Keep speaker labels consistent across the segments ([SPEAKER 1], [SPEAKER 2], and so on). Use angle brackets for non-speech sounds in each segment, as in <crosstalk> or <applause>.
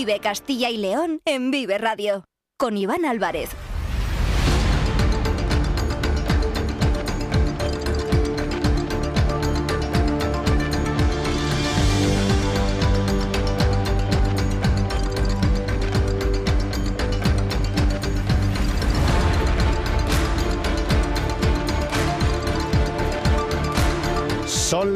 [SPEAKER 1] Vive Castilla y León en Vive Radio. Con Iván Álvarez.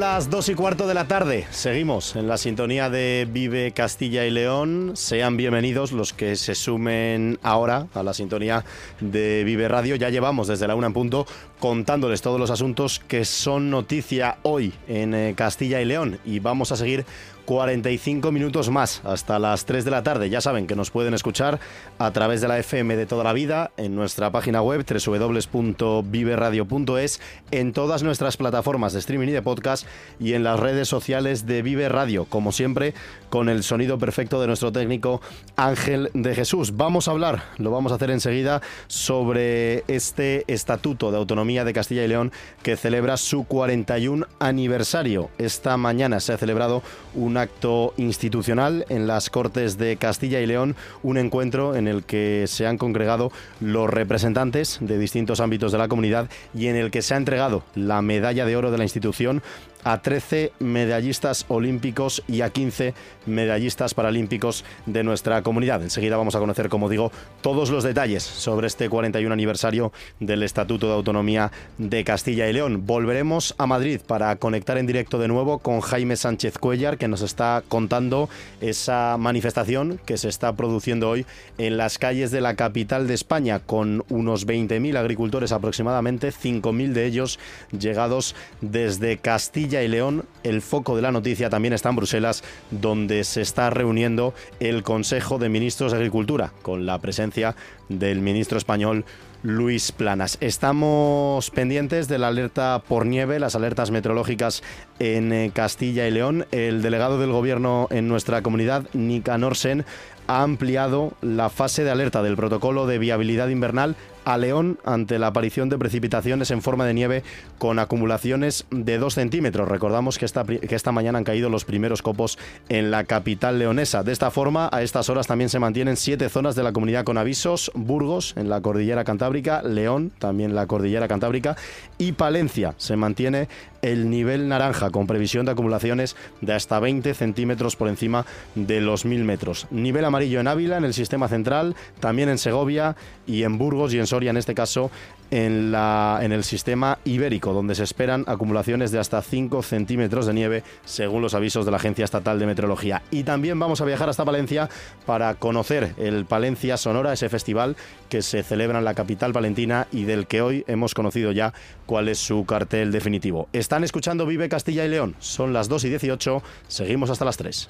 [SPEAKER 2] Las dos y cuarto de la tarde. Seguimos en la sintonía de Vive Castilla y León. Sean bienvenidos los que se sumen ahora a la sintonía de Vive Radio. Ya llevamos desde la una en punto contándoles todos los asuntos que son noticia hoy en eh, Castilla y León. Y vamos a seguir 45 minutos más hasta las 3 de la tarde. Ya saben que nos pueden escuchar a través de la FM de toda la vida, en nuestra página web www.viveradio.es, en todas nuestras plataformas de streaming y de podcast y en las redes sociales de Vive Radio, como siempre, con el sonido perfecto de nuestro técnico Ángel de Jesús. Vamos a hablar, lo vamos a hacer enseguida, sobre este Estatuto de Autonomía de Castilla y León que celebra su 41 aniversario. Esta mañana se ha celebrado un un acto institucional en las Cortes de Castilla y León, un encuentro en el que se han congregado los representantes de distintos ámbitos de la comunidad y en el que se ha entregado la medalla de oro de la institución a 13 medallistas olímpicos y a 15 medallistas paralímpicos de nuestra comunidad. Enseguida vamos a conocer, como digo, todos los detalles sobre este 41 aniversario del Estatuto de Autonomía de Castilla y León. Volveremos a Madrid para conectar en directo de nuevo con Jaime Sánchez Cuellar, que nos está contando esa manifestación que se está produciendo hoy en las calles de la capital de España, con unos 20.000 agricultores aproximadamente, 5.000 de ellos llegados desde Castilla y León, el foco de la noticia también está en Bruselas, donde se está reuniendo el Consejo de Ministros de Agricultura, con la presencia del ministro español Luis Planas. Estamos pendientes de la alerta por nieve, las alertas meteorológicas en eh, Castilla y León. El delegado del gobierno en nuestra comunidad, Nicanor Sen, ha ampliado la fase de alerta del protocolo de viabilidad invernal a León ante la aparición de precipitaciones en forma de nieve con acumulaciones de 2 centímetros. Recordamos que esta, que esta mañana han caído los primeros copos en la capital leonesa. De esta forma, a estas horas también se mantienen siete zonas de la comunidad con avisos. Burgos, en la cordillera cantábrica, León, también la cordillera cantábrica, y Palencia se mantiene el nivel naranja con previsión de acumulaciones de hasta 20 centímetros por encima de los 1000 metros. Nivel amarillo en Ávila, en el sistema central, también en Segovia y en Burgos y en Soria, en este caso en, el sistema ibérico, donde se esperan acumulaciones de hasta 5 centímetros de nieve, según los avisos de la Agencia Estatal de Meteorología. Y también vamos a viajar hasta Palencia para conocer el Palencia Sonora, ese festival que se celebra en la capital palentina y del que hoy hemos conocido ya cuál es su cartel definitivo. Están escuchando Vive Castilla y León, son las 2 y 18, seguimos hasta las 3.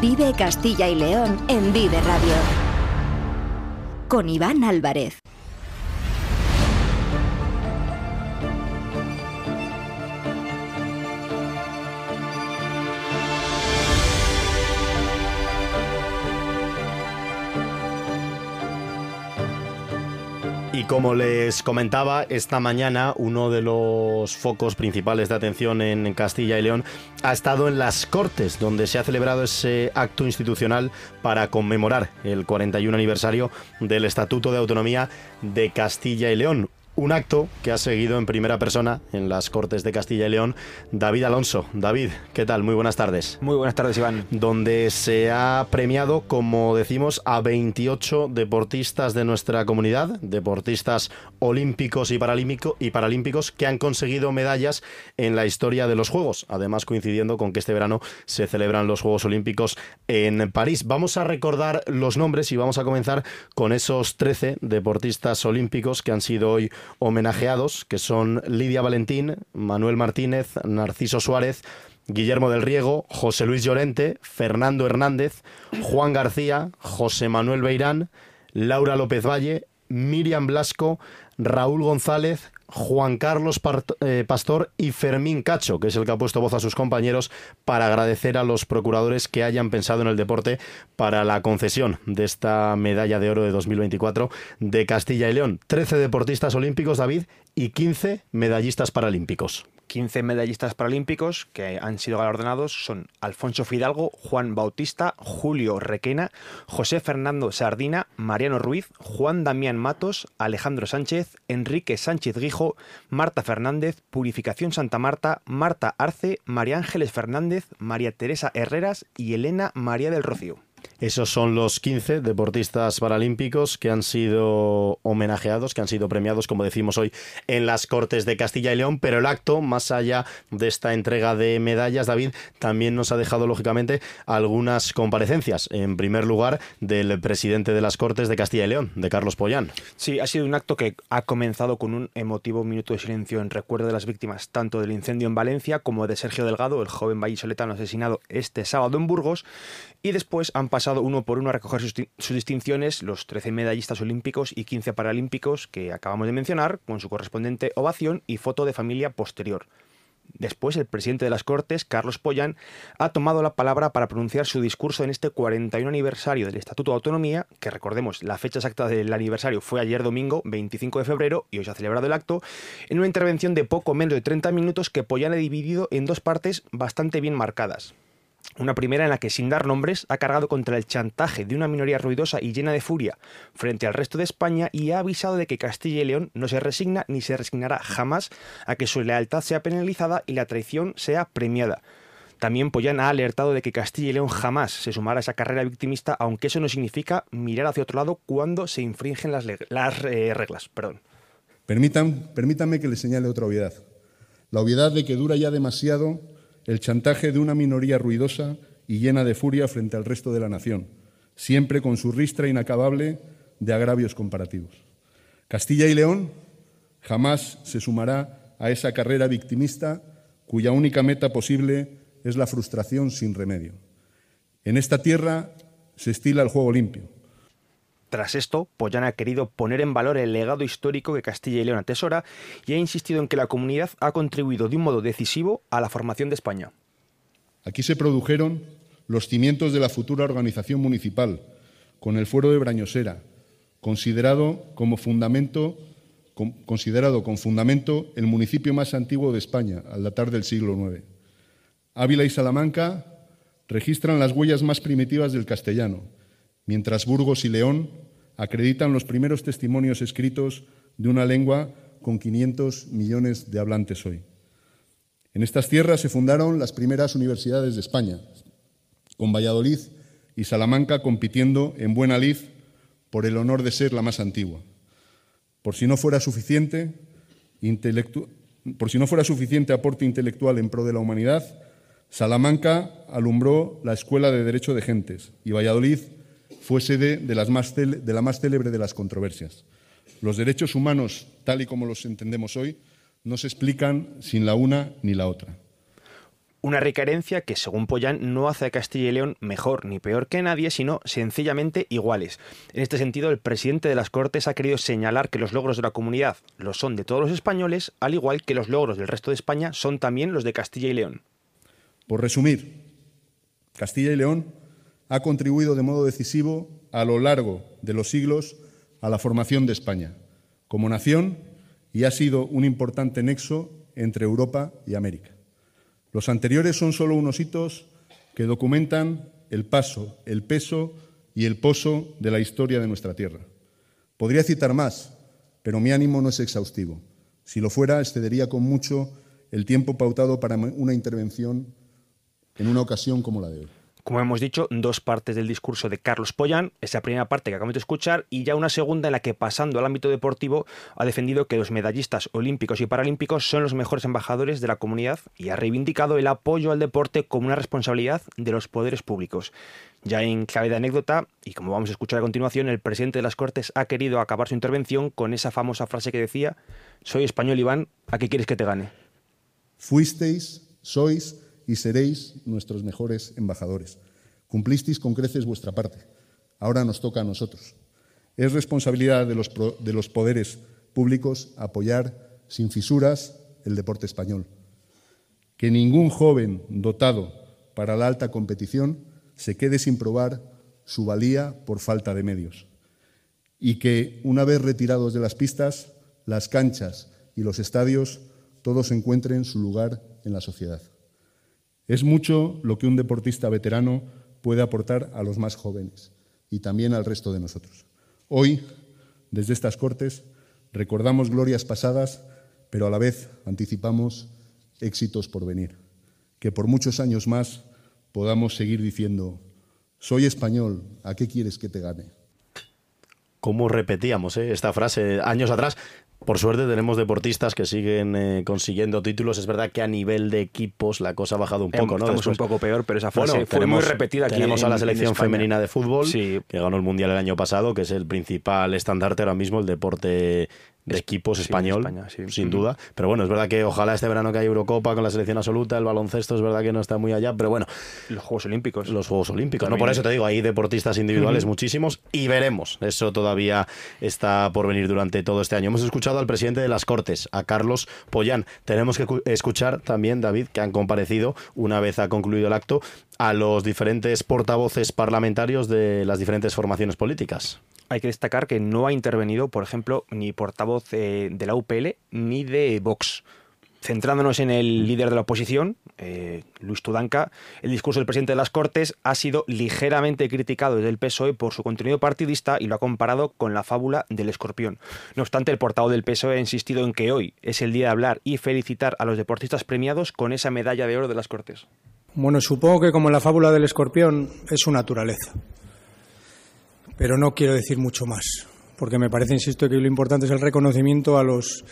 [SPEAKER 1] Vive Castilla y León en Vive Radio. Con Iván Álvarez.
[SPEAKER 2] Y como les comentaba, esta mañana uno de los focos principales de atención en Castilla y León ha estado en las Cortes, donde se ha celebrado ese acto institucional para conmemorar el 41 aniversario del Estatuto de Autonomía de Castilla y León. Un acto que ha seguido en primera persona en las Cortes de Castilla y León David Alonso. David, ¿qué tal? Muy buenas tardes.
[SPEAKER 3] Muy buenas tardes, Iván.
[SPEAKER 2] Donde se ha premiado, como decimos, a 28 deportistas de nuestra comunidad, deportistas olímpicos y, y paralímpicos que han conseguido medallas en la historia de los Juegos. Además, coincidiendo con que este verano se celebran los Juegos Olímpicos en París. Vamos a recordar los nombres y vamos a comenzar con esos 13 deportistas olímpicos que han sido hoy homenajeados, que son Lidia Valentín, Manuel Martínez, Narciso Suárez, Guillermo del Riego, José Luis Llorente, Fernando Hernández, Juan García, José Manuel Beirán, Laura López Valle, Miriam Blasco, Raúl González, Juan Carlos eh, Pastor y Fermín Cacho, que es el que ha puesto voz a sus compañeros para agradecer a los procuradores que hayan pensado en el deporte para la concesión de esta medalla de oro de 2024 de Castilla y León. Trece deportistas olímpicos, David, y 15 medallistas paralímpicos.
[SPEAKER 3] 15 medallistas paralímpicos que han sido galardonados son Alfonso Fidalgo, Juan Bautista, Julio Requena, José Fernando Sardina, Mariano Ruiz, Juan Damián Matos, Alejandro Sánchez, Enrique Sánchez Guijo, Marta Fernández, Purificación Santa Marta, Marta Arce, María Ángeles Fernández, María Teresa Herreras y Elena María del Rocío.
[SPEAKER 2] Esos son los 15 deportistas paralímpicos que han sido homenajeados, que han sido premiados, como decimos hoy, en las Cortes de Castilla y León. Pero el acto, más allá de esta entrega de medallas, David, también nos ha dejado, lógicamente, algunas comparecencias. En primer lugar, del presidente de las Cortes de Castilla y León, de Carlos Pollán.
[SPEAKER 3] Sí, ha sido un acto que ha comenzado con un emotivo minuto de silencio en recuerdo de las víctimas tanto del incendio en Valencia como de Sergio Delgado, el joven vallisoletano asesinado este sábado en Burgos. Y después han pasado uno por uno a recoger sus, distinciones los 13 medallistas olímpicos y 15 paralímpicos que acabamos de mencionar, con su correspondiente ovación y foto de familia posterior. Después, el presidente de las Cortes, Carlos Pollán, ha tomado la palabra para pronunciar su discurso en este 41 aniversario del Estatuto de Autonomía, que recordemos, la fecha exacta del aniversario fue ayer domingo, 25 de febrero, y hoy se ha celebrado el acto, en una intervención de poco menos de 30 minutos que Pollán ha dividido en dos partes bastante bien marcadas. Una primera en la que, sin dar nombres, ha cargado contra el chantaje de una minoría ruidosa y llena de furia frente al resto de España y ha avisado de que Castilla y León no se resigna ni se resignará jamás a que su lealtad sea penalizada y la traición sea premiada. También Pollán ha alertado de que Castilla y León jamás se sumará a esa carrera victimista, aunque eso no significa mirar hacia otro lado cuando se infringen las, eh, reglas. Perdón.
[SPEAKER 4] Permitan, permítanme que les señale otra obviedad. La obviedad de que dura ya demasiado el chantaje de una minoría ruidosa y llena de furia frente al resto de la nación, siempre con su ristra inacabable de agravios comparativos. Castilla y León jamás se sumará a esa carrera victimista cuya única meta posible es la frustración sin remedio. En esta tierra se estila el juego limpio,
[SPEAKER 3] tras esto, Pollán ha querido poner en valor el legado histórico que Castilla y León atesora y ha insistido en que la comunidad ha contribuido de un modo decisivo a la formación de España.
[SPEAKER 4] Aquí se produjeron los cimientos de la futura organización municipal, con el fuero de Brañosera, considerado como fundamento considerado con fundamento el municipio más antiguo de España al datar del siglo IX. Ávila y Salamanca registran las huellas más primitivas del castellano, mientras Burgos y León acreditan los primeros testimonios escritos de una lengua con 500 millones de hablantes hoy. En estas tierras se fundaron las primeras universidades de España, con Valladolid y Salamanca compitiendo en buena lid por el honor de ser la más antigua. Por si no fuera suficiente, por si no fuera suficiente aporte intelectual en pro de la humanidad, Salamanca alumbró la Escuela de Derecho de Gentes y Valladolid fue sede de, la más célebre de las controversias. Los derechos humanos, tal y como los entendemos hoy, no se explican sin la una ni la otra.
[SPEAKER 3] Una rica herencia que, según Pollán, no hace a Castilla y León mejor ni peor que nadie, sino sencillamente iguales. En este sentido, el presidente de las Cortes ha querido señalar que los logros de la comunidad lo son de todos los españoles, al igual que los logros del resto de España son también los de Castilla y León.
[SPEAKER 4] Por resumir, Castilla y León ha contribuido de modo decisivo a lo largo de los siglos a la formación de España como nación y ha sido un importante nexo entre Europa y América. Los anteriores son solo unos hitos que documentan el paso, el peso y el pozo de la historia de nuestra tierra. Podría citar más, pero mi ánimo no es exhaustivo. Si lo fuera, excedería con mucho el tiempo pautado para una intervención en una ocasión como la de hoy
[SPEAKER 3] como hemos dicho, dos partes del discurso de Carlos Pollán, esa primera parte que acabamos de escuchar, y ya una segunda en la que, pasando al ámbito deportivo, ha defendido que los medallistas olímpicos y paralímpicos son los mejores embajadores de la comunidad y ha reivindicado el apoyo al deporte como una responsabilidad de los poderes públicos. Ya en clave de anécdota, y como vamos a escuchar a continuación, el presidente de las Cortes ha querido acabar su intervención con esa famosa frase que decía, soy español Iván, ¿a qué quieres que te gane?
[SPEAKER 4] Fuisteis, sois y seréis nuestros mejores embajadores. Cumplisteis con creces vuestra parte. Ahora nos toca a nosotros. Es responsabilidad de los, de los poderes públicos apoyar sin fisuras el deporte español. Que ningún joven dotado para la alta competición se quede sin probar su valía por falta de medios. Y que, una vez retirados de las pistas, las canchas y los estadios, todos encuentren su lugar en la sociedad. Es mucho lo que un deportista veterano puede aportar a los más jóvenes y también al resto de nosotros. Hoy, desde estas Cortes, recordamos glorias pasadas, pero a la vez anticipamos éxitos por venir. Que por muchos años más podamos seguir diciendo, soy español, ¿a qué quieres que te gane?
[SPEAKER 2] ¿Cómo repetíamos eh, esta frase años atrás? Por suerte tenemos deportistas que siguen eh, consiguiendo títulos. Es verdad que a nivel de equipos la cosa ha bajado un poco, ¿no?
[SPEAKER 3] Estamos un poco peor, pero esa frase fue muy repetida aquí
[SPEAKER 2] Tenemos a la selección femenina de fútbol,
[SPEAKER 3] Sí.
[SPEAKER 2] que ganó el Mundial el año pasado, que es el principal estandarte ahora mismo, el deporte de equipos
[SPEAKER 3] sí,
[SPEAKER 2] español,
[SPEAKER 3] España, sí.
[SPEAKER 2] sin duda. Pero bueno, es verdad que ojalá este verano que haya Eurocopa con la selección absoluta, el baloncesto es verdad que no está muy allá, pero bueno,
[SPEAKER 3] Los Juegos Olímpicos.
[SPEAKER 2] los Juegos Olímpicos. No por eso te digo, hay deportistas individuales muchísimos y veremos. Eso todavía está por venir durante todo este año. Hemos escuchado al presidente de las Cortes, a Carlos Pollán. Tenemos que cu- escuchar también, David, que han comparecido una vez ha concluido el acto a los diferentes portavoces parlamentarios de las diferentes formaciones políticas.
[SPEAKER 3] Hay que destacar que no ha intervenido, por ejemplo, ni portavoz eh, de la UPL ni de Vox. Centrándonos en el líder de la oposición, eh, Luis Tudanca, el discurso del presidente de las Cortes ha sido ligeramente criticado desde el PSOE por su contenido partidista y lo ha comparado con la fábula del escorpión. No obstante, el portavoz del PSOE ha insistido en que hoy es el día de hablar y felicitar a los deportistas premiados con esa medalla de oro de las Cortes.
[SPEAKER 5] Bueno, supongo que como en la fábula del escorpión es su naturaleza. Pero no quiero decir mucho más, porque me parece, insisto, que lo importante es el reconocimiento a los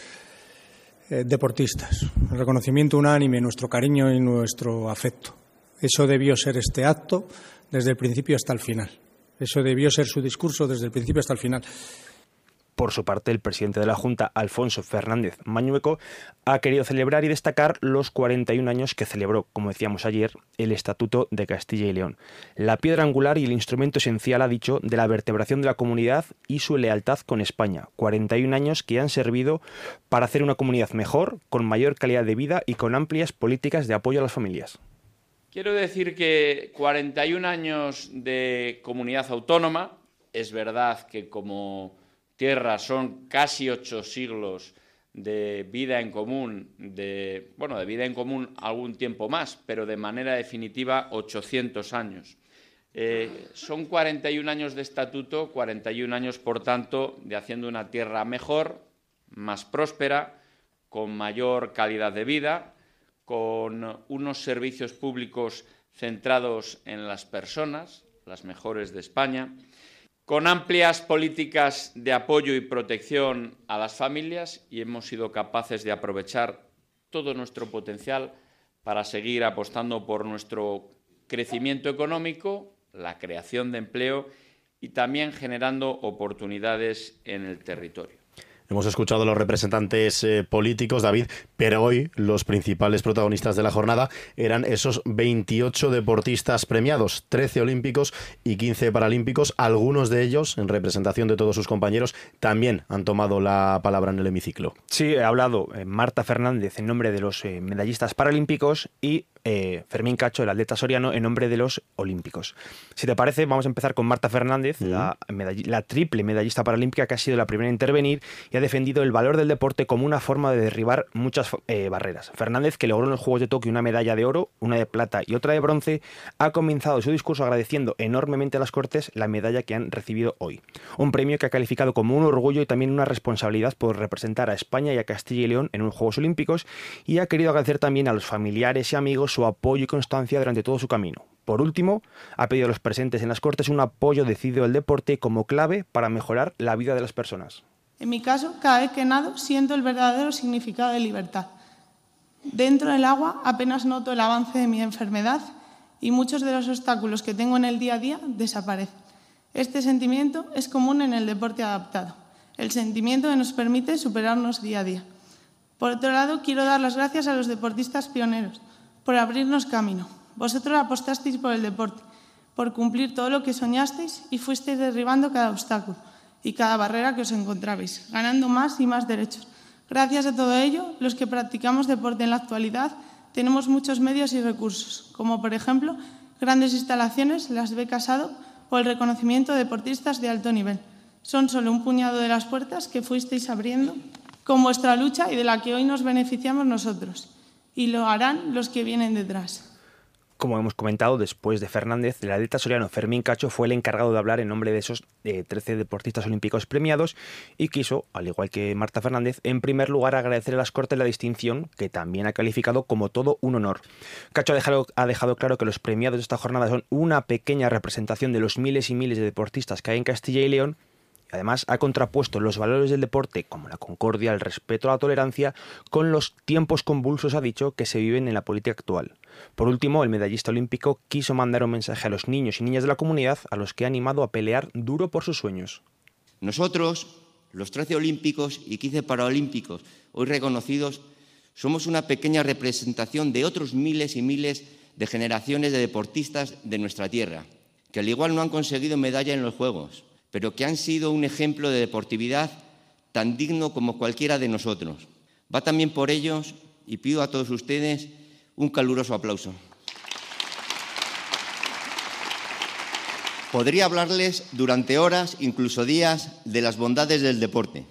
[SPEAKER 5] deportistas, el reconocimiento unánime, nuestro cariño y nuestro afecto. Eso debió ser este acto desde el principio hasta el final. Eso debió ser su discurso desde el principio hasta el final.
[SPEAKER 3] Por su parte, el presidente de la Junta, Alfonso Fernández Mañueco, ha querido celebrar y destacar los 41 años que celebró, como decíamos ayer, el Estatuto de Castilla y León. La piedra angular y el instrumento esencial, ha dicho, de la vertebración de la comunidad y su lealtad con España. 41 años que han servido para hacer una comunidad mejor, con mayor calidad de vida y con amplias políticas de apoyo a las familias.
[SPEAKER 6] Quiero decir que 41 años de comunidad autónoma, es verdad que como tierra son casi ocho siglos de vida en común, de, bueno, de vida en común algún tiempo más, pero de manera definitiva 800 años. Eh, son 41 años de estatuto, 41 años, por tanto, de haciendo una tierra mejor, más próspera, con mayor calidad de vida, con unos servicios públicos centrados en las personas, las mejores de España, con amplias políticas de apoyo y protección a las familias y hemos sido capaces de aprovechar todo nuestro potencial para seguir apostando por nuestro crecimiento económico, la creación de empleo y también generando oportunidades en el territorio.
[SPEAKER 2] Hemos escuchado a los representantes eh, políticos, David, pero hoy los principales protagonistas de la jornada eran esos 28 deportistas premiados, 13 olímpicos y 15 paralímpicos. Algunos de ellos, en representación de todos sus compañeros, también han tomado la palabra en el hemiciclo.
[SPEAKER 3] Sí, ha hablado eh, Marta Fernández en nombre de los eh, medallistas paralímpicos y eh, Fermín Cacho, el atleta soriano, en nombre de los olímpicos. Si te parece, vamos a empezar con Marta Fernández, la, triple medallista paralímpica que ha sido la primera en intervenir y ha defendido el valor del deporte como una forma de derribar muchas eh, barreras. Fernández, que logró en los Juegos de Tokio una medalla de oro, una de plata y otra de bronce, ha comenzado su discurso agradeciendo enormemente a las Cortes la medalla que han recibido hoy. Un premio que ha calificado como un orgullo y también una responsabilidad por representar a España y a Castilla y León en unos Juegos Olímpicos y ha querido agradecer también a los familiares y amigos su apoyo y constancia durante todo su camino. Por último, ha pedido a los presentes en las Cortes un apoyo decidido al deporte como clave para mejorar la vida de las personas.
[SPEAKER 7] En mi caso, cada vez que nado siento el verdadero significado de libertad. Dentro del agua apenas noto el avance de mi enfermedad y muchos de los obstáculos que tengo en el día a día desaparecen. Este sentimiento es común en el deporte adaptado, el sentimiento que nos permite superarnos día a día. Por otro lado, quiero dar las gracias a los deportistas pioneros por abrirnos camino. Vosotros apostasteis por el deporte, por cumplir todo lo que soñasteis y fuisteis derribando cada obstáculo y cada barrera que os encontrabais, ganando más y más derechos, Gracias a todo ello, los que practicamos deporte en la actualidad tenemos muchos medios y recursos, como por ejemplo grandes instalaciones, las becas ADO o el reconocimiento de deportistas de alto nivel. Son solo un puñado de las puertas que fuisteis abriendo con vuestra lucha y de la que hoy nos beneficiamos nosotros. Y lo harán los que vienen detrás.
[SPEAKER 3] Como hemos comentado, después de Fernández, el atleta soriano Fermín Cacho fue el encargado de hablar en nombre de esos 13 eh, deportistas olímpicos premiados y quiso, al igual que Marta Fernández, en primer lugar agradecer a las Cortes la distinción, que también ha calificado como todo un honor. Cacho ha dejado, ha dejado claro que los premiados de esta jornada son una pequeña representación de los miles y miles de deportistas que hay en Castilla y León Además, ha contrapuesto los valores del deporte, como la concordia, el respeto, la tolerancia, con los tiempos convulsos, ha dicho, que se viven en la política actual. Por último, el medallista olímpico quiso mandar un mensaje a los niños y niñas de la comunidad, a los que ha animado a pelear duro por sus sueños.
[SPEAKER 8] Nosotros, los 13 olímpicos y 15 paraolímpicos, hoy reconocidos, somos una pequeña representación de otros miles y miles de generaciones de deportistas de nuestra tierra, que al igual no han conseguido medalla en los Juegos, pero que han sido un ejemplo de deportividad tan digno como cualquiera de nosotros. Va también por ellos y pido a todos ustedes un caluroso aplauso. Podría hablarles durante horas, incluso días, de las bondades del deporte,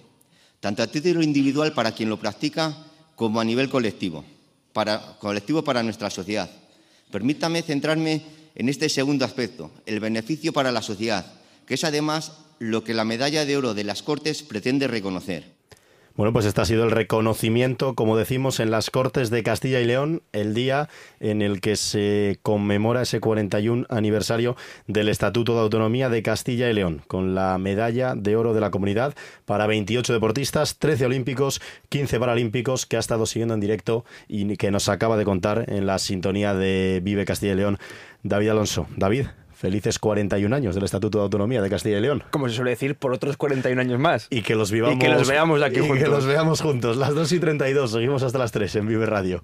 [SPEAKER 8] tanto a título individual para quien lo practica como a nivel colectivo, para, colectivo para nuestra sociedad. Permítame centrarme en este segundo aspecto, el beneficio para la sociedad, que es además lo que la medalla de oro de las Cortes pretende reconocer.
[SPEAKER 2] Bueno, pues este ha sido el reconocimiento, como decimos, en las Cortes de Castilla y León, el día en el que se conmemora ese 41 aniversario del Estatuto de Autonomía de Castilla y León, con la medalla de oro de la comunidad para 28 deportistas, 13 olímpicos, 15 paralímpicos, que ha estado siguiendo en directo y que nos acaba de contar en la sintonía de Vive Castilla y León, David Alonso. David. Felices 41 años del Estatuto de Autonomía de Castilla y León.
[SPEAKER 3] Como se suele decir, por otros 41 años más.
[SPEAKER 2] Y que los vivamos.
[SPEAKER 3] Y que los veamos aquí
[SPEAKER 2] juntos. que los veamos juntos. Las 2 y 32, seguimos hasta las 3 en Vive Radio.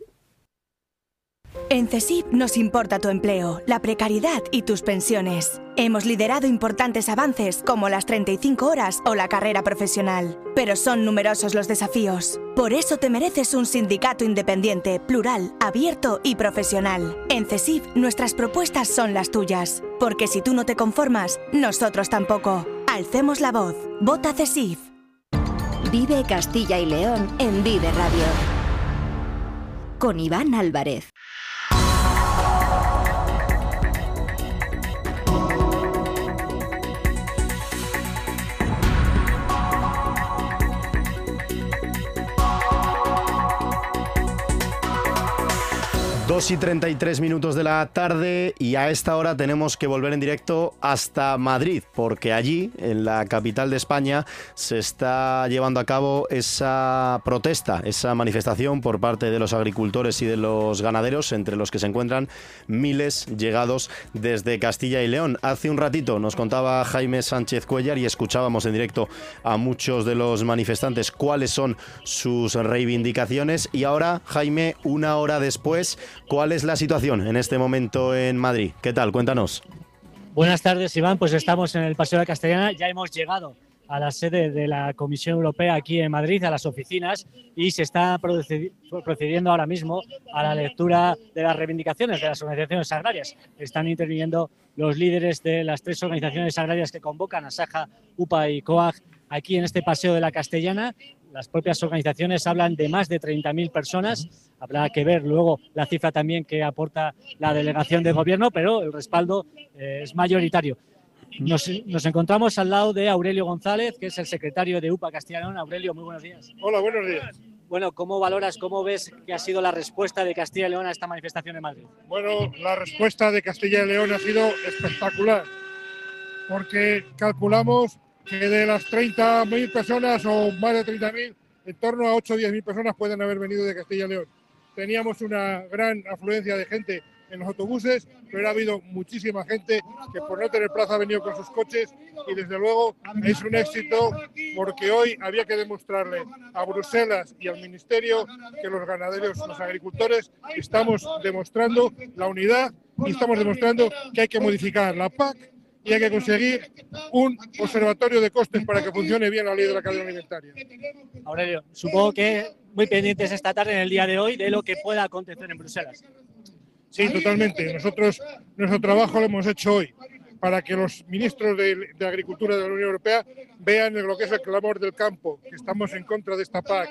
[SPEAKER 1] En CESIP nos importa tu empleo, la precariedad y tus pensiones. Hemos liderado importantes avances como las 35 horas o la carrera profesional, pero son numerosos los desafíos. Por eso te mereces un sindicato independiente, plural, abierto y profesional. En CESIP nuestras propuestas son las tuyas, porque si tú no te conformas, nosotros tampoco. Alcemos la voz. Vota CESIF. Vive Castilla y León en Vive Radio. Con Iván Álvarez.
[SPEAKER 2] 2 y 33 minutos de la tarde y a esta hora tenemos que volver en directo hasta Madrid, porque allí, en la capital de España, se está llevando a cabo esa protesta, esa manifestación por parte de los agricultores y de los ganaderos, entre los que se encuentran miles llegados desde Castilla y León. Hace un ratito nos contaba Jaime Sánchez Cuellar y escuchábamos en directo a muchos de los manifestantes cuáles son sus reivindicaciones y ahora, Jaime, una hora después, ¿Cuál es la situación en este momento en Madrid? ¿Qué tal? Cuéntanos.
[SPEAKER 9] Buenas tardes, Iván. Pues estamos en el Paseo de la Castellana. Ya hemos llegado a la sede de la Comisión Europea aquí en Madrid, a las oficinas, y se está procediendo ahora mismo a la lectura de las reivindicaciones de las organizaciones agrarias. Están interviniendo los líderes de las tres organizaciones agrarias que convocan a Saja, UPA y COAG aquí en este Paseo de la Castellana las propias organizaciones hablan de más de 30.000 personas. Habrá que ver luego la cifra también que aporta la delegación de gobierno, pero el respaldo eh, es mayoritario. Nos, encontramos al lado de Aurelio González, que es el secretario de UPA Castilla Aurelio, muy buenos días.
[SPEAKER 10] Hola, buenos días.
[SPEAKER 9] Bueno, ¿cómo valoras, cómo ves que ha sido la respuesta de Castilla y León a esta manifestación en Madrid?
[SPEAKER 10] Bueno, la respuesta de Castilla y León ha sido espectacular, porque calculamos que de las 30.000 personas o más de 30.000, en torno a 8 o 10.000 personas pueden haber venido de Castilla y León. Teníamos una gran afluencia de gente en los autobuses, pero ha habido muchísima gente que por no tener plaza ha venido con sus coches y desde luego es un éxito porque hoy había que demostrarle a Bruselas y al Ministerio que los ganaderos, los agricultores, estamos demostrando la unidad y estamos demostrando que hay que modificar la PAC y hay que conseguir un observatorio de costes para que funcione bien la ley de la cadena alimentaria.
[SPEAKER 9] Aurelio, supongo que muy pendientes esta tarde, en el día de hoy, de lo que pueda acontecer en Bruselas.
[SPEAKER 10] Sí, totalmente. Nosotros nuestro trabajo lo hemos hecho hoy para que los ministros de, Agricultura de la Unión Europea vean lo que es el clamor del campo, que estamos en contra de esta PAC.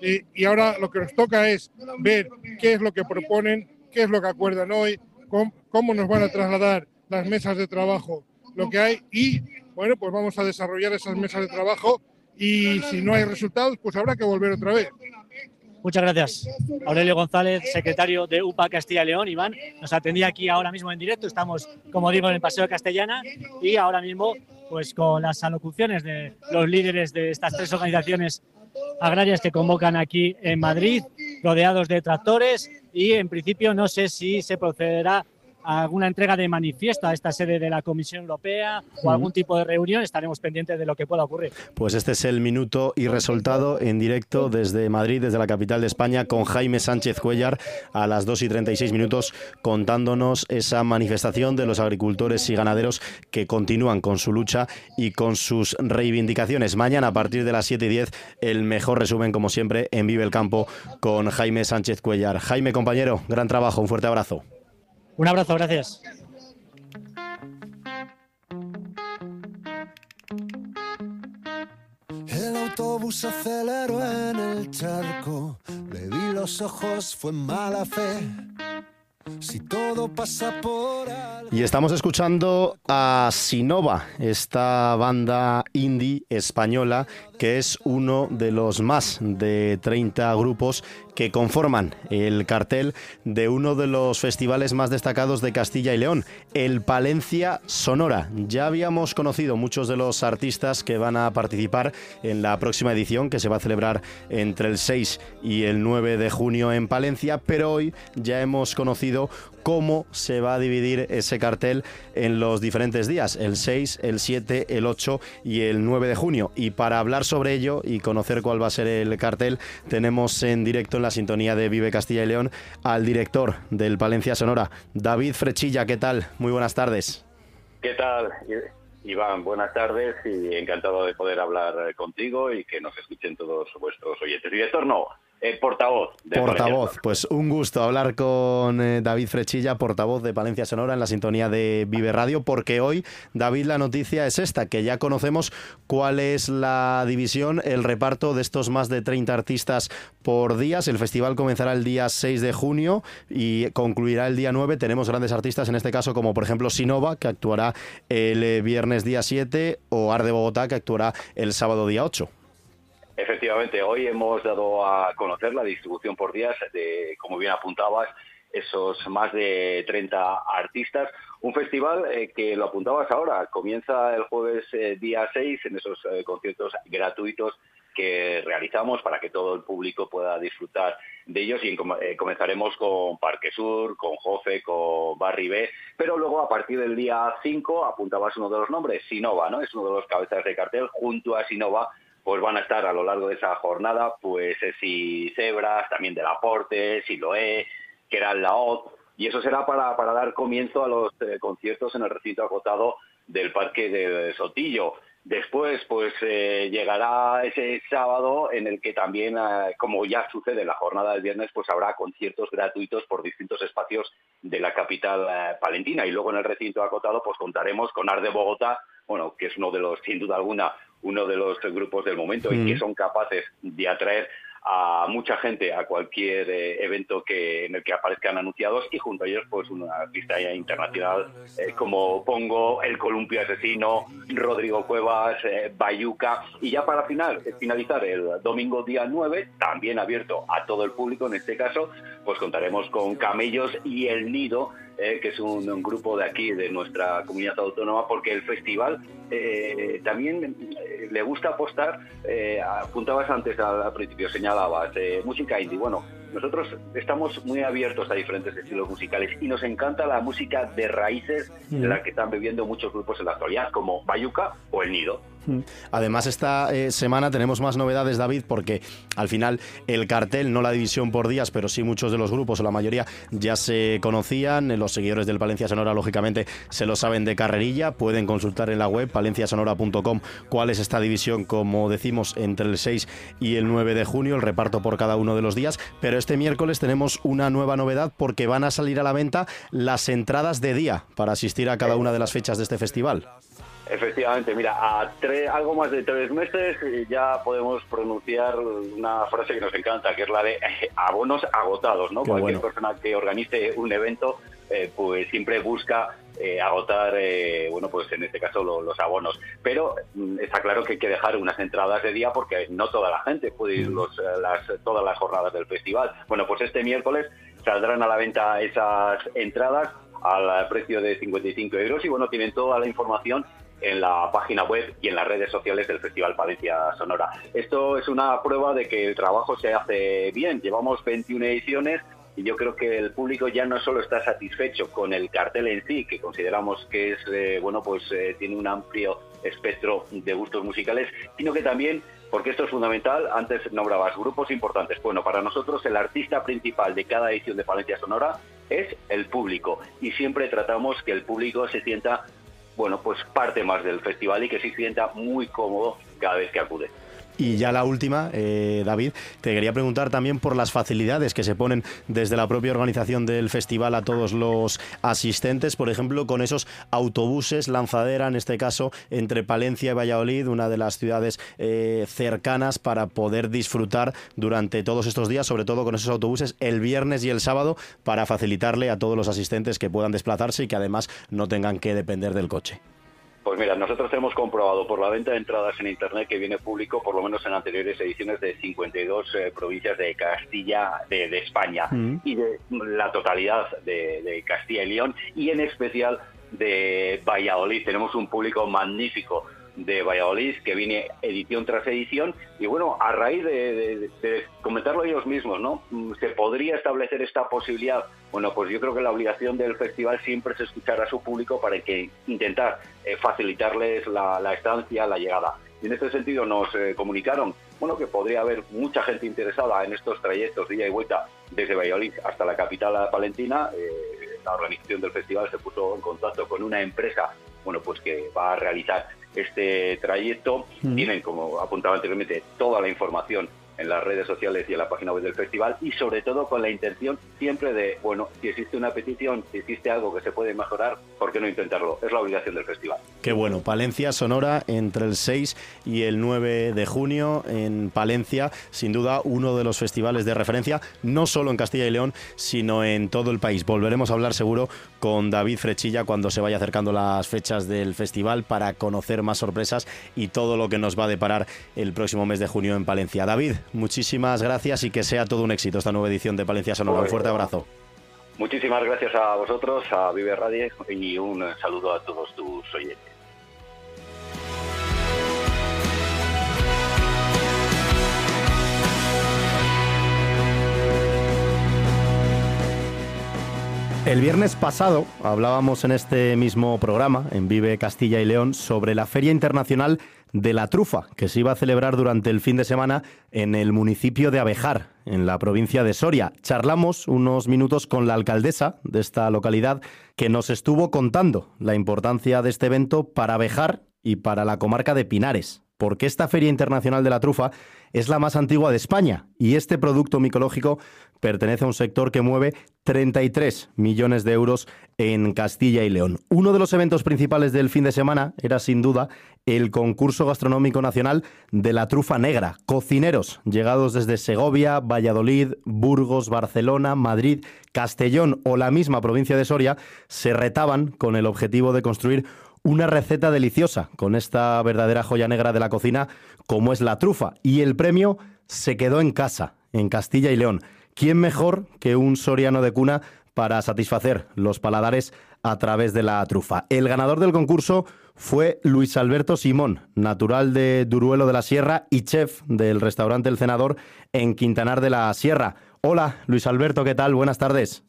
[SPEAKER 10] Y, ahora lo que nos toca es ver qué es lo que proponen, qué es lo que acuerdan hoy, cómo, nos van a trasladar las mesas de trabajo, lo que hay y, bueno, pues vamos a desarrollar esas mesas de trabajo y si no hay resultados, pues habrá que volver otra vez.
[SPEAKER 9] Muchas gracias. Aurelio González, secretario de UPA Castilla y León. Iván, nos atendía aquí ahora mismo en directo. Estamos, como digo, en el Paseo Castellana y ahora mismo, pues con las alocuciones de los líderes de estas tres organizaciones agrarias que convocan aquí en Madrid, rodeados de tractores y en principio no sé si se procederá alguna entrega de manifiesto a esta sede de la Comisión Europea o algún tipo de reunión, estaremos pendientes de lo que pueda ocurrir.
[SPEAKER 2] Pues este es el minuto y resultado en directo desde Madrid, desde la capital de España, con Jaime Sánchez Cuellar a las 2 y 36 minutos contándonos esa manifestación de los agricultores y ganaderos que continúan con su lucha y con sus reivindicaciones. Mañana a partir de las 7 y 10 el mejor resumen como siempre en Vive el Campo con Jaime Sánchez Cuellar. Jaime compañero, gran trabajo, un fuerte abrazo.
[SPEAKER 9] Un abrazo, gracias.
[SPEAKER 11] El autobús aceleró en el charco, le vi los ojos, fue mala fe. Si todo pasa por
[SPEAKER 2] Y estamos escuchando a Sinova, esta banda indie española que es uno de los más de 30 grupos que conforman el cartel de uno de los festivales más destacados de Castilla y León, el Palencia Sonora. Ya habíamos conocido muchos de los artistas que van a participar en la próxima edición que se va a celebrar entre el 6 y el 9 de junio en Palencia, pero hoy ya hemos conocido cómo se va a dividir ese cartel en los diferentes días, el 6, el 7, el 8 y el 9 de junio. Y para hablar sobre ello y conocer cuál va a ser el cartel, tenemos en directo en la sintonía de Vive Castilla y León al director del Palencia Sonora, David Frechilla. ¿Qué tal? Muy buenas tardes.
[SPEAKER 12] ¿Qué tal? Iván, buenas tardes y encantado de poder hablar contigo y que nos escuchen todos vuestros oyentes. Director, no, eh, portavoz.
[SPEAKER 2] portavoz, pues un gusto hablar con eh, David Frechilla, portavoz de Palencia Sonora en la sintonía de Vive Radio, porque hoy, David, la noticia es esta, que ya conocemos cuál es la división, el reparto de estos más de 30 artistas por días. El festival comenzará el día 6 de junio y concluirá el día 9. Tenemos grandes artistas, en este caso como por ejemplo Sinova, que actuará el eh, viernes día 7, o Arde Bogotá, que actuará el sábado día 8.
[SPEAKER 12] Efectivamente, hoy hemos dado a conocer la distribución por días de, como bien apuntabas, esos más de 30 artistas. Un festival eh, que lo apuntabas ahora, comienza el jueves eh, día 6 en esos eh, conciertos gratuitos que realizamos para que todo el público pueda disfrutar de ellos y comenzaremos con Parque Sur, con Jofe, con Barry B, pero luego a partir del día 5 apuntabas uno de los nombres, Sinova, ¿no? Es uno de los cabezas de cartel, junto a Sinova pues van a estar a lo largo de esa jornada, pues eh, si Cebras, también del Aporte, Siloé, que era la OT, y eso será para, para dar comienzo a los eh, conciertos en el recinto acotado del Parque de Sotillo. Después, pues eh, llegará ese sábado en el que también, como ya sucede en la jornada del viernes, pues habrá conciertos gratuitos por distintos espacios de la capital palentina. Y luego en el recinto acotado, pues contaremos con Arde Bogotá, bueno, que es uno de los, sin duda alguna, uno de los grupos del momento y que son capaces de atraer a mucha gente a cualquier eh, evento que en el que aparezcan anunciados y junto a ellos pues una artista internacional eh, como Pongo, El Columpio Asesino, Rodrigo Cuevas, eh, Bayuca. Y ya para final, finalizar el domingo día 9, también abierto a todo el público en este caso, pues contaremos con Camellos y El Nido eh, que es un, grupo de aquí, de nuestra comunidad autónoma, porque el festival eh, también eh, le gusta apostar, apuntabas antes al, principio, señalabas, música indie. Bueno, nosotros estamos muy abiertos a diferentes estilos musicales y nos encanta la música de raíces de la que están bebiendo muchos grupos en la actualidad, como Bayuca o El Nido.
[SPEAKER 2] Además, esta eh, semana tenemos más novedades, David, porque al final el cartel, no la división por días, pero sí muchos de los grupos o la mayoría ya se conocían. Los seguidores del Palencia Sonora, lógicamente, se lo saben de carrerilla. Pueden consultar en la web palenciasonora.com cuál es esta división, como decimos, entre el 6 y el 9 de junio, el reparto por cada uno de los días. Pero este miércoles tenemos una nueva novedad porque van a salir a la venta las entradas de día para asistir a cada una de las fechas de este festival.
[SPEAKER 12] Efectivamente, mira, a algo más de tres meses eh, ya podemos pronunciar una frase que nos encanta, que es la de eh, abonos agotados, ¿no? Cualquier persona que organice un evento, eh, pues siempre busca agotar, bueno, pues en este caso los abonos. Pero mm, está claro que hay que dejar unas entradas de día porque no toda la gente puede ir los, las, todas las jornadas del festival. Bueno, pues este miércoles saldrán a la venta esas entradas al precio de 55 euros y bueno, tienen toda la información en la página web y en las redes sociales del Festival Palencia Sonora. Esto es una prueba de que el trabajo se hace bien. Llevamos 21 ediciones y yo creo que el público ya no solo está satisfecho con el cartel en sí, que consideramos que es eh, bueno, pues eh, tiene un amplio espectro de gustos musicales, sino que también porque esto es fundamental, antes nombrabas grupos importantes. Bueno, para nosotros el artista principal de cada edición de Palencia Sonora es el público y siempre tratamos que el público se sienta bueno, pues parte más del festival y que se sienta muy cómodo cada vez que acude.
[SPEAKER 2] Y ya la última, eh, David, te quería preguntar también por las facilidades que se ponen desde la propia organización del festival a todos los asistentes, por ejemplo, con esos autobuses lanzadera, en este caso, entre Palencia y Valladolid, una de las ciudades eh, cercanas para poder disfrutar durante todos estos días, sobre todo con esos autobuses el viernes y el sábado, para facilitarle a todos los asistentes que puedan desplazarse y que además no tengan que depender del coche.
[SPEAKER 12] Pues mira, nosotros hemos comprobado por la venta de entradas en Internet que viene público, por lo menos en anteriores ediciones, de 52 eh, provincias de Castilla, de, España, mm. y de la totalidad de, Castilla y León, y en especial de Valladolid. Tenemos un público magnífico de Valladolid, que viene edición tras edición, y bueno, a raíz de, comentarlo ellos mismos, ¿no? Mm, ¿Se podría establecer esta posibilidad? Bueno, pues yo creo que la obligación del festival siempre es escuchar a su público para que intentar eh, facilitarles la, estancia, la llegada. Y en este sentido nos eh, comunicaron, bueno, que podría haber mucha gente interesada en estos trayectos de ida y vuelta desde Valladolid hasta la capital palentina. Eh, la organización del festival se puso en contacto con una empresa, bueno, pues que va a realizar este trayecto. Tienen, como apuntaba anteriormente, toda la información en las redes sociales y en la página web del festival y sobre todo con la intención siempre de, bueno, si existe una petición, si existe algo que se puede mejorar, ¿por qué no intentarlo? Es la obligación del festival.
[SPEAKER 2] Qué bueno, Palencia Sonora entre el 6 y el 9 de junio en Palencia, sin duda uno de los festivales de referencia, no solo en Castilla y León, sino en todo el país. Volveremos a hablar seguro con David Frechilla cuando se vaya acercando las fechas del festival para conocer más sorpresas y todo lo que nos va a deparar el próximo mes de junio en Palencia. David, muchísimas gracias y que sea todo un éxito esta nueva edición de Palencia Sonora. Un fuerte abrazo.
[SPEAKER 12] Muchísimas gracias a vosotros, a Vive Radio y un saludo a todos tus oyentes.
[SPEAKER 2] El viernes pasado hablábamos en este mismo programa, en Vive Castilla y León, sobre la Feria Internacional de la trufa, que se iba a celebrar durante el fin de semana en el municipio de Abejar, en la provincia de Soria. Charlamos unos minutos con la alcaldesa de esta localidad que nos estuvo contando la importancia de este evento para Abejar y para la comarca de Pinares, porque esta Feria Internacional de la Trufa es la más antigua de España y este producto micológico pertenece a un sector que mueve 33 millones de euros en Castilla y León. Uno de los eventos principales del fin de semana era sin duda el concurso gastronómico nacional de la trufa negra. Cocineros llegados desde Segovia, Valladolid, Burgos, Barcelona, Madrid, Castellón o la misma provincia de Soria se retaban con el objetivo de construir una receta deliciosa con esta verdadera joya negra de la cocina como es la trufa. Y el premio se quedó en casa, en Castilla y León. ¿Quién mejor que un soriano de cuna para satisfacer los paladares a través de la trufa? El ganador del concurso fue Luis Alberto Simón, natural de Duruelo de la Sierra y chef del restaurante El Cenador en Quintanar de la Sierra. Hola, Luis Alberto, ¿qué tal? Buenas tardes.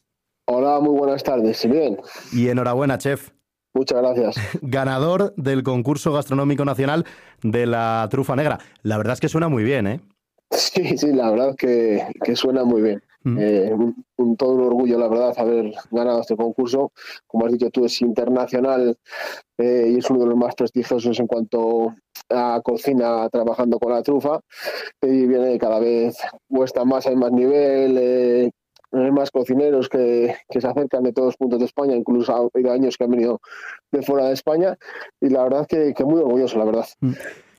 [SPEAKER 13] Hola, muy buenas tardes. Bien.
[SPEAKER 2] Y enhorabuena, chef.
[SPEAKER 13] Muchas gracias. <laughs>
[SPEAKER 2] Ganador del concurso gastronómico nacional de la trufa negra. La verdad es que suena muy bien, ¿eh?
[SPEAKER 13] Sí, sí, la verdad que, que suena muy bien. Mm. Eh, un, todo un orgullo, la verdad, haber ganado este concurso. Como has dicho tú, es internacional eh, y es uno de los más prestigiosos en cuanto a cocina trabajando con la trufa. Y viene cada vez cuesta más, hay más nivel, eh, más cocineros que, que, se acercan de todos los puntos de España, incluso ha habido años que han venido de fuera de España. Y la verdad que, que muy orgulloso, la verdad.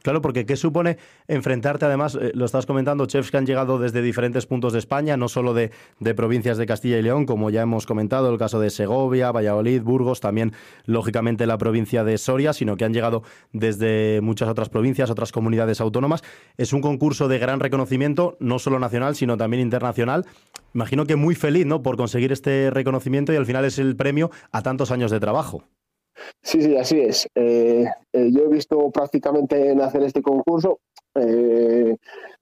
[SPEAKER 2] Claro, porque ¿qué supone enfrentarte, además, eh, lo estás comentando, chefs que han llegado desde diferentes puntos de España, no solo de, provincias de Castilla y León, como ya hemos comentado, el caso de Segovia, Valladolid, Burgos, también, lógicamente, la provincia de Soria, sino que han llegado desde muchas otras provincias, otras comunidades autónomas. Es un concurso de gran reconocimiento, no solo nacional, sino también internacional. Imagino que muy feliz, ¿no?, por conseguir este reconocimiento y al final es el premio a tantos años de trabajo.
[SPEAKER 13] Sí, sí, así es. Eh, eh, yo he visto prácticamente nacer este concurso. Eh,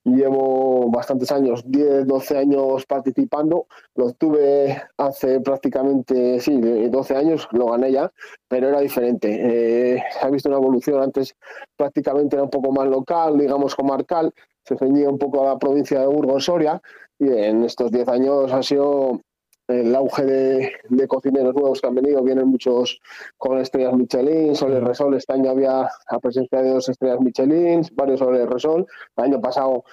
[SPEAKER 13] llevo bastantes años, 10, 12 años participando. Lo tuve hace prácticamente, sí, 12 años, lo gané ya, pero era diferente. se ha visto una evolución. Antes prácticamente era un poco más local, digamos comarcal. Se ceñía un poco a la provincia de Burgos, Soria. Y en estos 10 años ha sido el auge de, cocineros nuevos que han venido, vienen muchos con estrellas Michelin, y Resol, este año había la presencia de dos estrellas Michelin, varios y Resol, el año pasado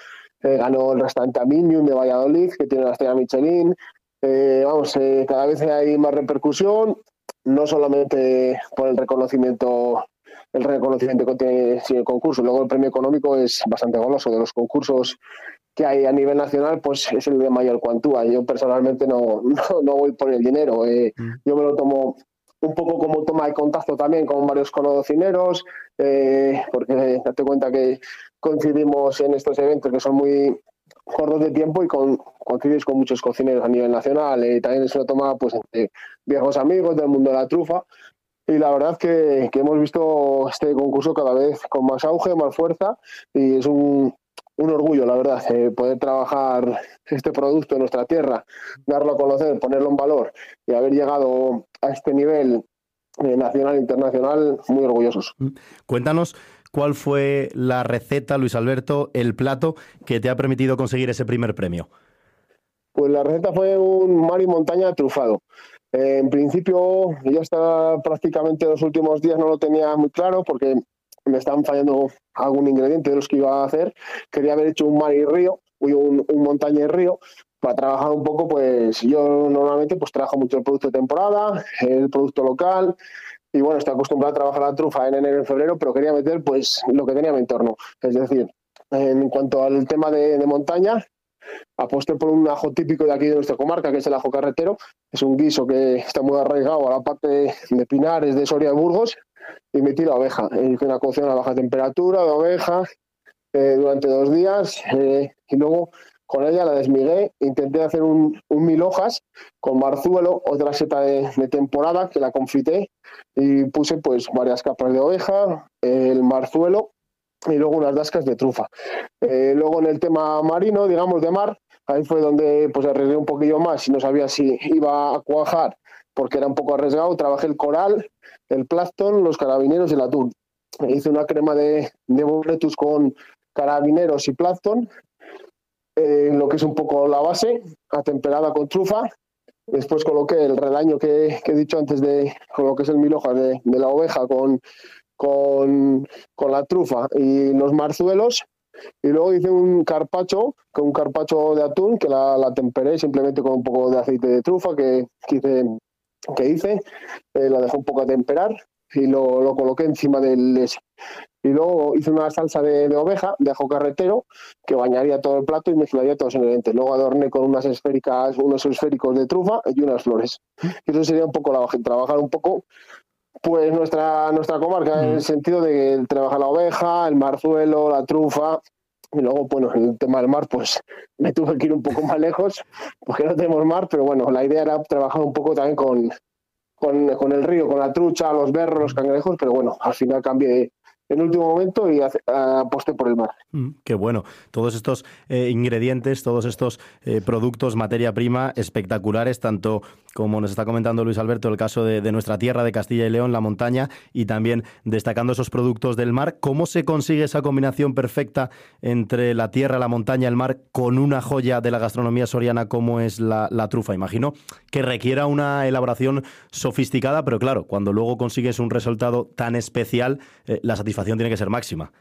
[SPEAKER 13] eh, ganó el restaurante Aminium de Valladolid, que tiene la estrella Michelin, eh, vamos, eh, cada vez hay más repercusión, no solamente por el reconocimiento el reconocimiento que tiene el concurso. Luego el premio económico es bastante goloso. De los concursos que hay a nivel nacional, pues es el de mayor cuantúa. Yo personalmente no, <laughs> no, voy por el dinero. Eh, mm. Yo me lo tomo un poco como toma de contacto también con varios cocineros, eh, porque date cuenta que coincidimos en estos eventos que son muy cortos de tiempo y con, coincides con muchos cocineros a nivel nacional. Eh, también es una toma pues, de viejos amigos del mundo de la trufa. Y la verdad que, hemos visto este concurso cada vez con más auge, más fuerza y es un, un orgullo, la verdad, eh, poder trabajar este producto en nuestra tierra, darlo a conocer, ponerlo en valor y haber llegado a este nivel eh, nacional e internacional, muy orgullosos. Mm.
[SPEAKER 2] Cuéntanos cuál fue la receta, Luis Alberto, el plato que te ha permitido conseguir ese primer premio.
[SPEAKER 13] Pues la receta fue un mar y montaña trufado. En principio, ya hasta prácticamente los últimos días no lo tenía muy claro porque me estaban fallando algún ingrediente de los que iba a hacer. Quería haber hecho un mar y río, un, un montaña y río, para trabajar un poco, pues yo normalmente pues trabajo mucho el producto de temporada, el producto local, y bueno, estoy acostumbrado a trabajar la trufa en enero y febrero, pero quería meter pues lo que tenía en mi entorno. Es decir, en cuanto al tema de, de montaña, aposté por un ajo típico de aquí de nuestra comarca, que es el ajo carretero. Es un guiso que está muy arraigado a la parte de Pinares, de Soria de Burgos, y metí la oveja. Hice una cocción a baja temperatura de oveja eh, durante dos días eh, y luego con ella la desmigué. Intenté hacer un, mil hojas con marzuelo, otra seta de, temporada que la confité y puse pues varias capas de oveja, el marzuelo y luego unas dascas de trufa. Eh, luego en el tema marino, digamos de mar, ahí fue donde pues arriesgué un poquillo más y no sabía si iba a cuajar porque era un poco arriesgado. Trabajé el coral, el plancton, los carabineros y el atún. Hice una crema de, de con carabineros y plancton, eh, lo que es un poco la base, atemperada con trufa. Después coloqué el redaño que, he dicho antes de con lo que es el mil hojas de, la oveja con, con, con, la trufa y los marzuelos. Y luego hice un carpacho, con un carpacho de atún que la, la temperé simplemente con un poco de aceite de trufa que, que hice que hice, eh, lo dejé un poco a temperar y lo, lo coloqué encima del ese. Y luego hice una salsa de, oveja, de ajo carretero, que bañaría todo el plato y mezclaría todos los ingredientes. Luego adorné con unas esféricas, unos esféricos de trufa y unas flores. Eso sería un poco la trabajar un poco pues nuestra, nuestra comarca, en el mm. sentido de trabajar la oveja, el marzuelo, la trufa, y luego, bueno, en el tema del mar, pues me tuve que ir un poco más lejos, porque no tenemos mar, pero bueno, la idea era trabajar un poco también con, con, el río, con la trucha, los berros, los cangrejos, pero bueno, al final cambié en último momento y aposté por el mar.
[SPEAKER 2] Mm, qué bueno. Todos estos eh, ingredientes, todos estos eh, productos, materia prima espectaculares, tanto como nos está comentando Luis Alberto, el caso de, nuestra tierra, de Castilla y León, la montaña, y también destacando esos productos del mar. ¿Cómo se consigue esa combinación perfecta entre la tierra, la montaña, el mar, con una joya de la gastronomía soriana como es la, la trufa? Imagino que requiera una elaboración sofisticada, pero claro, cuando luego consigues un resultado tan especial, eh, la satisfacción tiene que ser máxima.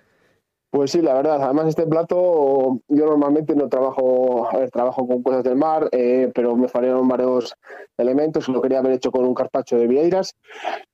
[SPEAKER 13] Pues sí, la verdad. Además, este plato yo normalmente no trabajo, a ver, trabajo con cosas del mar, eh, pero me fallaron varios elementos. Lo quería haber hecho con un carpacho de vieiras.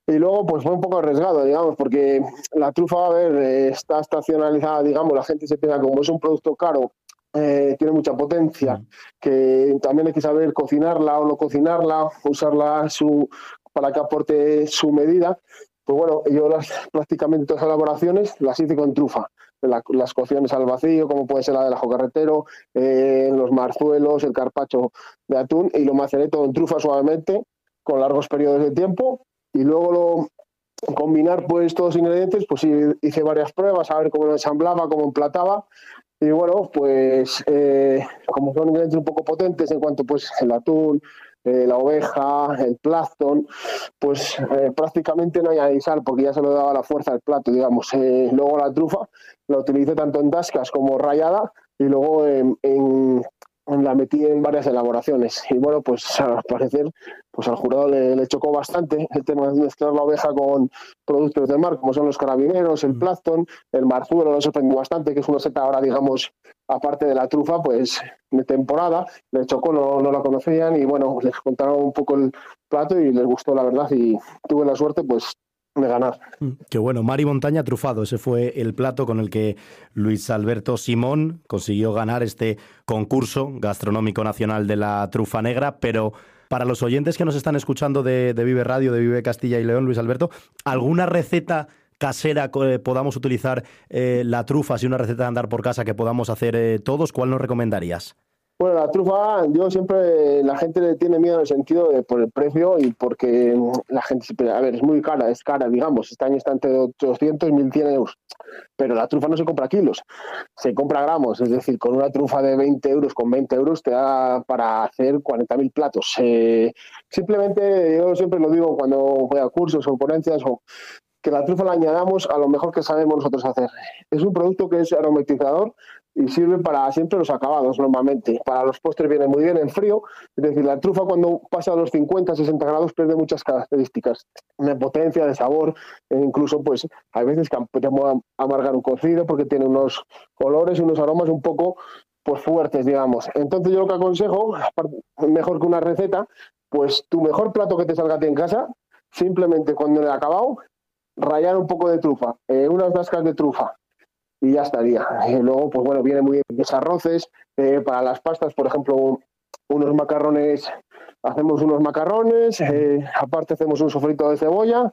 [SPEAKER 13] Y luego, pues fue un poco arriesgado, digamos, porque la trufa, a ver, eh, está estacionalizada, digamos, la gente se piensa como es un producto caro, eh, tiene mucha potencia, que también hay que saber cocinarla o no cocinarla, usarla su, para que aporte su medida. Pues bueno, yo las, <laughs> prácticamente todas las elaboraciones las hice con trufa. Las cocciones al vacío, como puede ser la del ajo carretero, eh, los marzuelos, el carpacho de atún, y lo maceré todo en trufa suavemente, con largos periodos de tiempo, y luego lo, combinar pues todos los ingredientes, pues hice varias pruebas, a ver cómo lo ensamblaba, cómo emplataba, y bueno, pues eh, como son ingredientes un poco potentes en cuanto pues el atún, eh, la oveja, el plancton, pues eh, prácticamente no hay sal porque ya se lo daba la fuerza al plato, digamos. Eh, luego la trufa la utilicé tanto en tascas como rayada y luego en, la metí en varias elaboraciones. Y bueno, pues <laughs> al parecer, pues al jurado le, chocó bastante el tema de mezclar la oveja con productos de mar, como son los carabineros, el mm. plancton, el marzuelo, lo sorprendió bastante, que es una seta ahora, digamos, aparte de la trufa, pues de temporada, le chocó, no, no la conocían y bueno, les contaron un poco el plato y les gustó la verdad y tuve la suerte pues de ganar.
[SPEAKER 2] Mm, qué bueno, Mari Montaña trufado, ese fue el plato con el que Luis Alberto Simón consiguió ganar este concurso gastronómico nacional de la trufa negra, pero para los oyentes que nos están escuchando de, de Vive Radio, de Vive Castilla y León, Luis Alberto, ¿alguna receta casera eh, podamos utilizar eh, la trufa, si una receta de andar por casa que podamos hacer eh, todos, ¿cuál nos recomendarías?
[SPEAKER 13] Bueno, la trufa, yo siempre, la gente le tiene miedo en el sentido de por el precio y porque la gente a ver, es muy cara, es cara, digamos, este año está entre 800 y 1100 euros, pero la trufa no se compra kilos, se compra gramos, es decir, con una trufa de 20 euros, con 20 euros te da para hacer 40.000 platos. simplemente, yo siempre lo digo cuando voy a cursos o ponencias, o que la trufa la añadamos a lo mejor que sabemos nosotros hacer. Es un producto que es aromatizador y sirve para siempre los acabados normalmente. Para los postres viene muy bien en frío, es decir, la trufa cuando pasa a los 50, 60 grados pierde muchas características de potencia, de sabor, e incluso pues hay veces que podemos amargar un cocido porque tiene unos colores y unos aromas un poco pues fuertes, digamos. Entonces yo lo que aconsejo, mejor que una receta, pues tu mejor plato que te salga a ti en casa, simplemente cuando le he acabado, rayar un poco de trufa, eh, unas dascas de trufa y ya estaría. Y luego, pues bueno, viene muy bien los arroces, eh, para las pastas, por ejemplo, unos macarrones, hacemos unos macarrones, eh, aparte hacemos un sofrito de cebolla,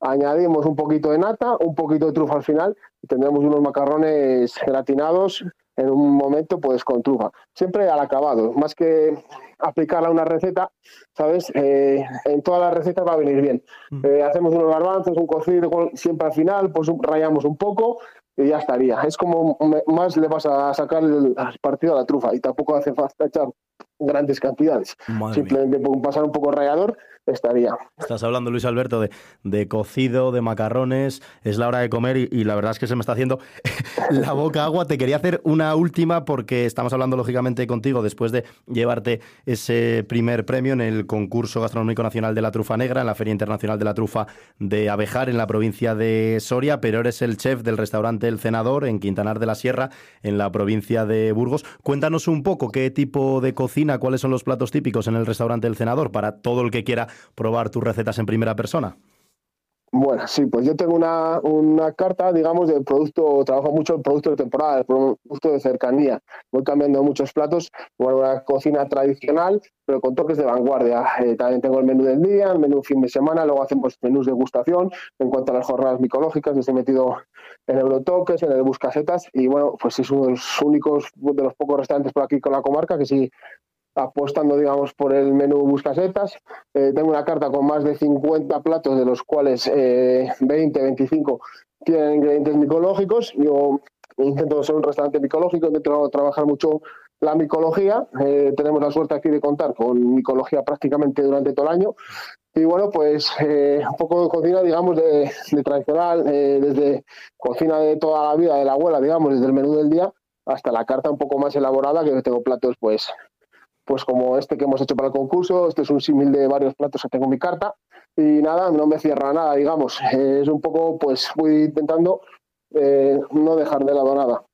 [SPEAKER 13] añadimos un poquito de nata, un poquito de trufa al final y tendremos unos macarrones gratinados en un momento pues con trufa. Siempre al acabado, más que aplicarla a una receta, ¿sabes? Eh, en todas las recetas va a venir bien. Mm. Eh, hacemos unos garbanzos, un cocido, siempre al final, pues rayamos un poco y ya estaría. Es como más le vas a sacar el partido a la trufa y tampoco hace falta echar grandes cantidades. Simplemente pasar un poco rallador estaría.
[SPEAKER 2] Estás hablando, Luis Alberto, de, de, cocido, de macarrones, es la hora de comer y, la verdad es que se me está haciendo <laughs> la boca agua. Te quería hacer una última porque estamos hablando lógicamente contigo después de llevarte ese primer premio en el concurso gastronómico nacional de la trufa negra, en la Feria Internacional de la Trufa de Abejar en la provincia de Soria, pero eres el chef del restaurante El Cenador en Quintanar de la Sierra, en la provincia de Burgos. Cuéntanos un poco qué tipo de cocina, cuáles son los platos típicos en el restaurante El Cenador para todo el que quiera probar tus recetas en primera persona?
[SPEAKER 13] Bueno, sí, pues yo tengo una, una carta, digamos, del producto, trabajo mucho el producto de temporada, el producto de cercanía. Voy cambiando muchos platos, bueno, una cocina tradicional, pero con toques de vanguardia. Eh, también tengo el menú del día, el menú fin de semana, luego hacemos menús de gustación. En cuanto a las jornadas micológicas, estoy metido en Eurotoques, en el Buscasetas, y bueno, pues es uno de los únicos, de los pocos restaurantes por aquí con la comarca que sí apostando, digamos, por el menú Buscasetas. Eh, tengo una carta con más de 50 platos, de los cuales 20, eh, 25 tienen ingredientes micológicos. Yo intento ser un restaurante micológico, intento trabajar mucho la micología. Eh, tenemos la suerte aquí de contar con micología prácticamente durante todo el año. Y bueno, pues eh, un poco de cocina, digamos, de, tradicional, eh, desde cocina de toda la vida de la abuela, digamos, desde el menú del día hasta la carta un poco más elaborada, que tengo platos, pues, pues como este que hemos hecho para el concurso. Este es un símil de varios platos que tengo en mi carta. Y nada, no me cierra nada, digamos. es un poco, pues, voy intentando no dejar de lado nada.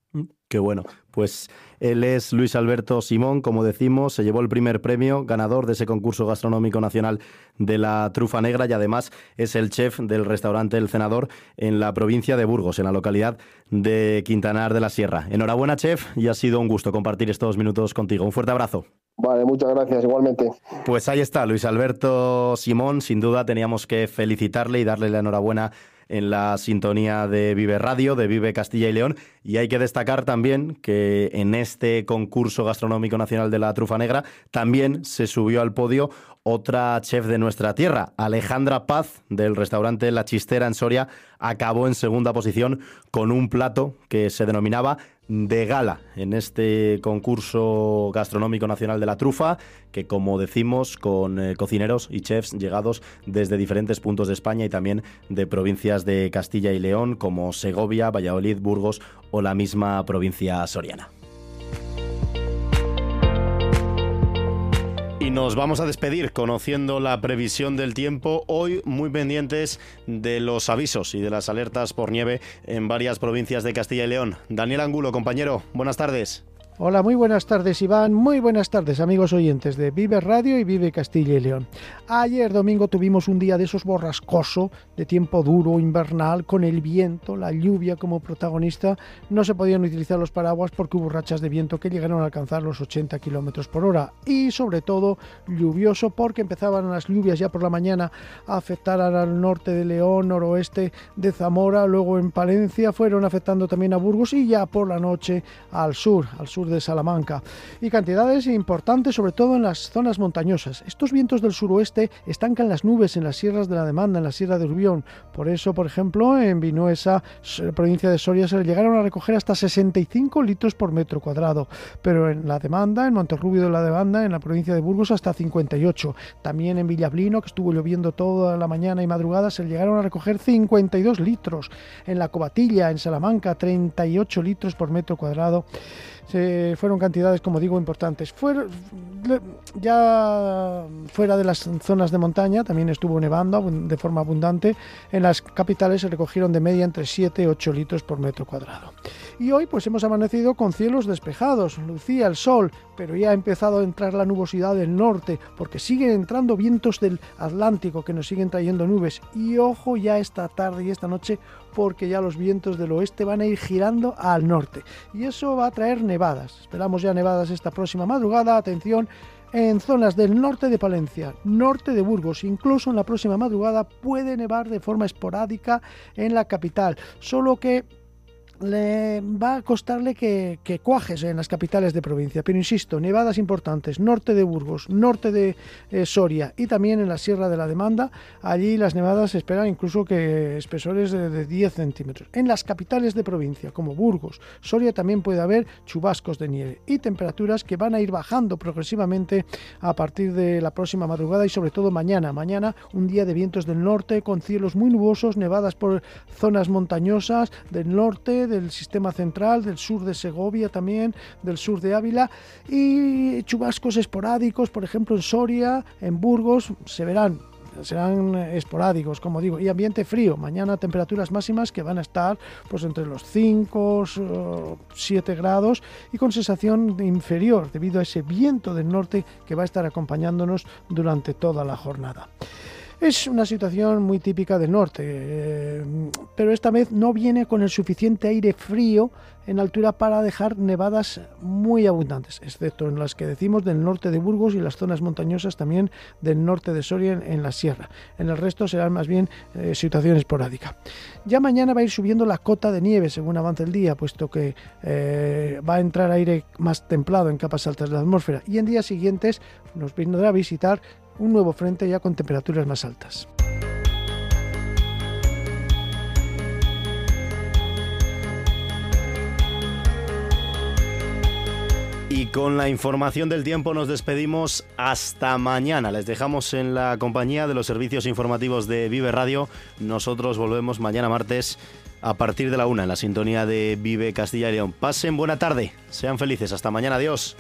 [SPEAKER 2] Qué bueno. Pues él es Luis Alberto Simón, como decimos, se llevó el primer premio, ganador de ese concurso gastronómico nacional de la trufa negra y además es el chef del restaurante El Cenador en la provincia de Burgos, en la localidad de Quintanar de la Sierra. Enhorabuena, chef, y ha sido un gusto compartir estos minutos contigo. Un fuerte abrazo.
[SPEAKER 13] Vale, muchas gracias, igualmente.
[SPEAKER 2] Pues ahí está, Luis Alberto Simón, sin duda teníamos que felicitarle y darle la enhorabuena en la sintonía de Vive Radio, de Vive Castilla y León. Y hay que destacar también que en este concurso gastronómico nacional de la trufa negra también se subió al podio otra chef de nuestra tierra, Alejandra Paz, del restaurante La Chistera en Soria, acabó en segunda posición con un plato que se denominaba de gala en este concurso gastronómico nacional de la trufa, que como decimos, con eh, cocineros y chefs llegados desde diferentes puntos de España y también de provincias de Castilla y León, como Segovia, Valladolid, Burgos o la misma provincia soriana. Nos vamos a despedir conociendo la previsión del tiempo. Hoy muy pendientes de los avisos y de las alertas por nieve en varias provincias de Castilla y León. Daniel Angulo, compañero, buenas tardes.
[SPEAKER 14] Hola, muy buenas tardes Iván, muy buenas tardes amigos oyentes de Vive Radio y Vive Castilla y León. Ayer domingo tuvimos un día de esos borrascoso, de tiempo duro, invernal, con el viento, la lluvia como protagonista. No se podían utilizar los paraguas porque hubo rachas de viento que llegaron a alcanzar los 80 kilómetros por hora. Y sobre todo lluvioso porque empezaban las lluvias ya por la mañana a afectar al norte de León, noroeste de Zamora, luego en Palencia fueron afectando también a Burgos y ya por la noche al sur, al sur de Salamanca, y cantidades importantes sobre todo en las zonas montañosas. Estos vientos del suroeste estancan las nubes en las sierras de la demanda, en la sierra de Urbión. Por eso, por ejemplo, en Vinuesa, provincia de Soria, se llegaron a recoger hasta 65 litros por metro cuadrado, pero en la demanda, en Monterrubio de la demanda, en la provincia de Burgos, hasta 58. También en Villablino, que estuvo lloviendo toda la mañana y madrugada, se llegaron a recoger 52 litros. En la Cobatilla, en Salamanca, 38 litros por metro cuadrado fueron cantidades, como digo, importantes. Ya fuera de las zonas de montaña también estuvo nevando de forma abundante. En las capitales se recogieron de media entre 7 y 8 litros por metro cuadrado. Y hoy pues hemos amanecido con cielos despejados, lucía el sol, pero ya ha empezado a entrar la nubosidad del norte, porque siguen entrando vientos del Atlántico que nos siguen trayendo nubes. Y ojo ya esta tarde y esta noche, porque ya los vientos del oeste van a ir girando al norte. Y eso va a traer nevadas. Esperamos ya nevadas esta próxima madrugada. Atención en zonas del norte de Palencia, norte de Burgos, incluso en la próxima madrugada puede nevar de forma esporádica en la capital, solo que le va a costarle que, cuajes en las capitales de provincia. Pero insisto, nevadas importantes, norte de Burgos, norte de eh, Soria y también en la Sierra de la Demanda. Allí las nevadas esperan incluso que espesores de, 10 centímetros. En las capitales de provincia, como Burgos, Soria, también puede haber chubascos de nieve y temperaturas que van a ir bajando progresivamente a partir de la próxima madrugada y sobre todo mañana. Mañana un día de vientos del norte con cielos muy nubosos, nevadas por zonas montañosas del norte del sistema central, del sur de Segovia también, del sur de Ávila y chubascos esporádicos, por ejemplo en Soria, en Burgos, se verán serán esporádicos, como digo, y ambiente frío. Mañana temperaturas máximas que van a estar pues entre los 5, 7 grados y con sensación inferior debido a ese viento del norte que va a estar acompañándonos durante toda la jornada. Es una situación muy típica del norte, eh, pero esta vez no viene con el suficiente aire frío en altura para dejar nevadas muy abundantes, excepto en las que decimos del norte de Burgos y las zonas montañosas también del norte de Soria en, la sierra. En el resto serán más bien eh, situación esporádica. Ya mañana va a ir subiendo la cota de nieve según avance el día, puesto que eh, va a entrar aire más templado en capas altas de la atmósfera y en días siguientes nos vendrá a visitar un nuevo frente ya con temperaturas más altas.
[SPEAKER 2] Y con la información del tiempo nos despedimos hasta mañana. Les dejamos en la compañía de los servicios informativos de Vive Radio. Nosotros volvemos mañana martes a partir de la una en la sintonía de Vive Castilla y León. Pasen buena tarde, sean felices. Hasta mañana, adiós.